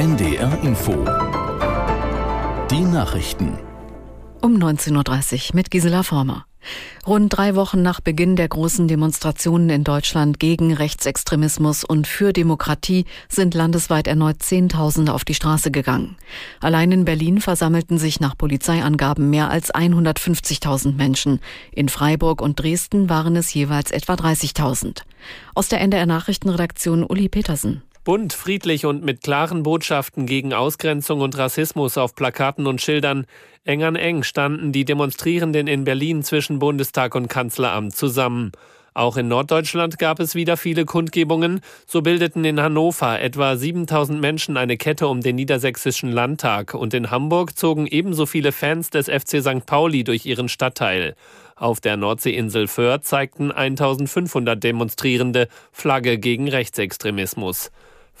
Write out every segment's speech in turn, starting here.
NDR Info. Die Nachrichten. Um 19.30 Uhr mit Gisela Former. Rund drei Wochen nach Beginn der großen Demonstrationen in Deutschland gegen Rechtsextremismus und für Demokratie sind landesweit erneut Zehntausende auf die Straße gegangen. Allein in Berlin versammelten sich nach Polizeiangaben mehr als 150.000 Menschen. In Freiburg und Dresden waren es jeweils etwa 30.000. Aus der NDR Nachrichtenredaktion Uli Petersen. Bunt, friedlich und mit klaren Botschaften gegen Ausgrenzung und Rassismus auf Plakaten und Schildern. Eng an eng standen die Demonstrierenden in Berlin zwischen Bundestag und Kanzleramt zusammen. Auch in Norddeutschland gab es wieder viele Kundgebungen. So bildeten in Hannover etwa 7000 Menschen eine Kette um den Niedersächsischen Landtag und in Hamburg zogen ebenso viele Fans des FC St. Pauli durch ihren Stadtteil. Auf der Nordseeinsel Föhr zeigten 1500 Demonstrierende Flagge gegen Rechtsextremismus.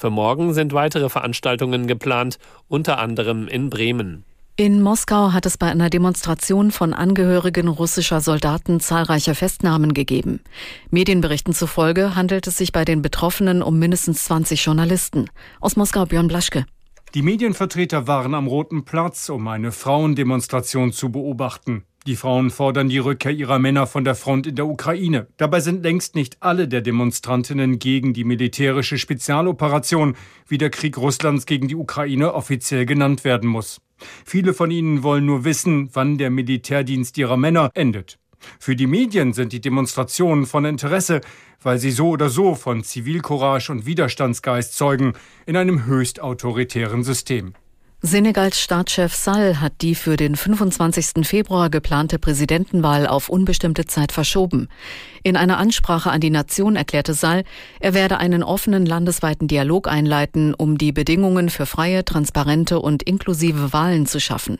Für morgen sind weitere Veranstaltungen geplant, unter anderem in Bremen. In Moskau hat es bei einer Demonstration von Angehörigen russischer Soldaten zahlreiche Festnahmen gegeben. Medienberichten zufolge handelt es sich bei den Betroffenen um mindestens 20 Journalisten. Aus Moskau Björn Blaschke. Die Medienvertreter waren am Roten Platz, um eine Frauendemonstration zu beobachten. Die Frauen fordern die Rückkehr ihrer Männer von der Front in der Ukraine. Dabei sind längst nicht alle der Demonstrantinnen gegen die militärische Spezialoperation, wie der Krieg Russlands gegen die Ukraine offiziell genannt werden muss. Viele von ihnen wollen nur wissen, wann der Militärdienst ihrer Männer endet. Für die Medien sind die Demonstrationen von Interesse, weil sie so oder so von Zivilcourage und Widerstandsgeist zeugen in einem höchst autoritären System. Senegals Staatschef Sall hat die für den 25. Februar geplante Präsidentenwahl auf unbestimmte Zeit verschoben. In einer Ansprache an die Nation erklärte Sall, er werde einen offenen landesweiten Dialog einleiten, um die Bedingungen für freie, transparente und inklusive Wahlen zu schaffen.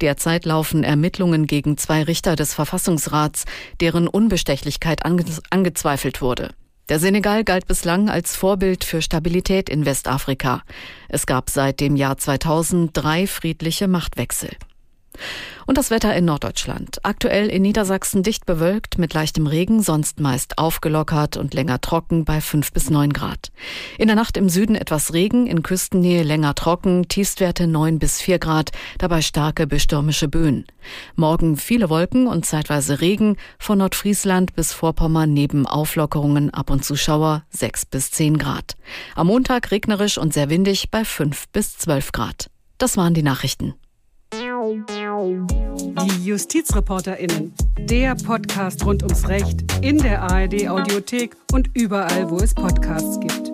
Derzeit laufen Ermittlungen gegen zwei Richter des Verfassungsrats, deren Unbestechlichkeit ange angezweifelt wurde. Der Senegal galt bislang als Vorbild für Stabilität in Westafrika. Es gab seit dem Jahr 2000 drei friedliche Machtwechsel. Und das Wetter in Norddeutschland. Aktuell in Niedersachsen dicht bewölkt mit leichtem Regen, sonst meist aufgelockert und länger trocken bei 5 bis 9 Grad. In der Nacht im Süden etwas Regen, in Küstennähe länger trocken, Tiefstwerte 9 bis 4 Grad, dabei starke bestürmische Böen. Morgen viele Wolken und zeitweise Regen, von Nordfriesland bis Vorpommern neben Auflockerungen ab und zu Schauer 6 bis 10 Grad. Am Montag regnerisch und sehr windig bei 5 bis 12 Grad. Das waren die Nachrichten. Die JustizreporterInnen. Der Podcast rund ums Recht in der ARD Audiothek und überall, wo es Podcasts gibt.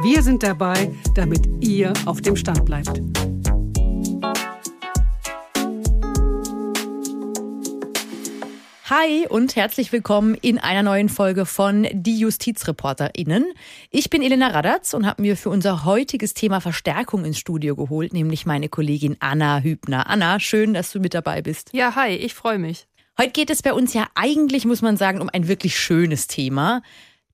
Wir sind dabei, damit ihr auf dem Stand bleibt. Hi und herzlich willkommen in einer neuen Folge von Die JustizreporterInnen. Ich bin Elena Radatz und habe mir für unser heutiges Thema Verstärkung ins Studio geholt, nämlich meine Kollegin Anna Hübner. Anna, schön, dass du mit dabei bist. Ja, hi, ich freue mich. Heute geht es bei uns ja eigentlich, muss man sagen, um ein wirklich schönes Thema.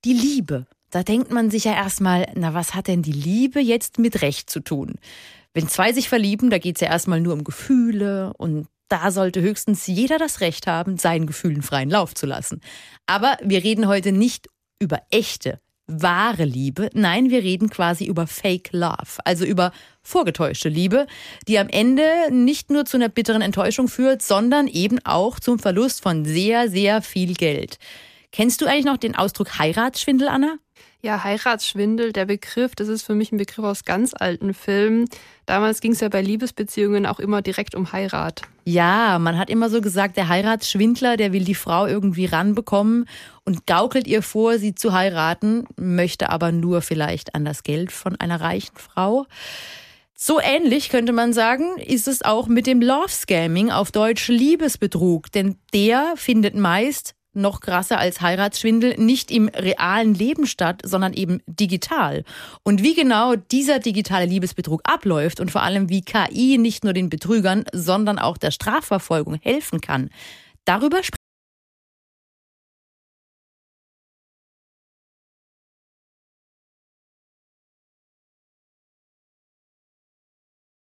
Die Liebe. Da denkt man sich ja erstmal, na, was hat denn die Liebe jetzt mit Recht zu tun? Wenn zwei sich verlieben, da geht es ja erstmal nur um Gefühle und da sollte höchstens jeder das Recht haben, seinen Gefühlen freien Lauf zu lassen. Aber wir reden heute nicht über echte, wahre Liebe. Nein, wir reden quasi über Fake Love, also über vorgetäuschte Liebe, die am Ende nicht nur zu einer bitteren Enttäuschung führt, sondern eben auch zum Verlust von sehr, sehr viel Geld. Kennst du eigentlich noch den Ausdruck Heiratsschwindel, Anna? Ja, Heiratsschwindel, der Begriff, das ist für mich ein Begriff aus ganz alten Filmen. Damals ging es ja bei Liebesbeziehungen auch immer direkt um Heirat. Ja, man hat immer so gesagt, der Heiratsschwindler, der will die Frau irgendwie ranbekommen und gaukelt ihr vor, sie zu heiraten, möchte aber nur vielleicht an das Geld von einer reichen Frau. So ähnlich könnte man sagen, ist es auch mit dem Love Scamming auf Deutsch Liebesbetrug, denn der findet meist noch krasser als Heiratsschwindel, nicht im realen Leben statt, sondern eben digital. Und wie genau dieser digitale Liebesbetrug abläuft und vor allem wie KI nicht nur den Betrügern, sondern auch der Strafverfolgung helfen kann, darüber sprechen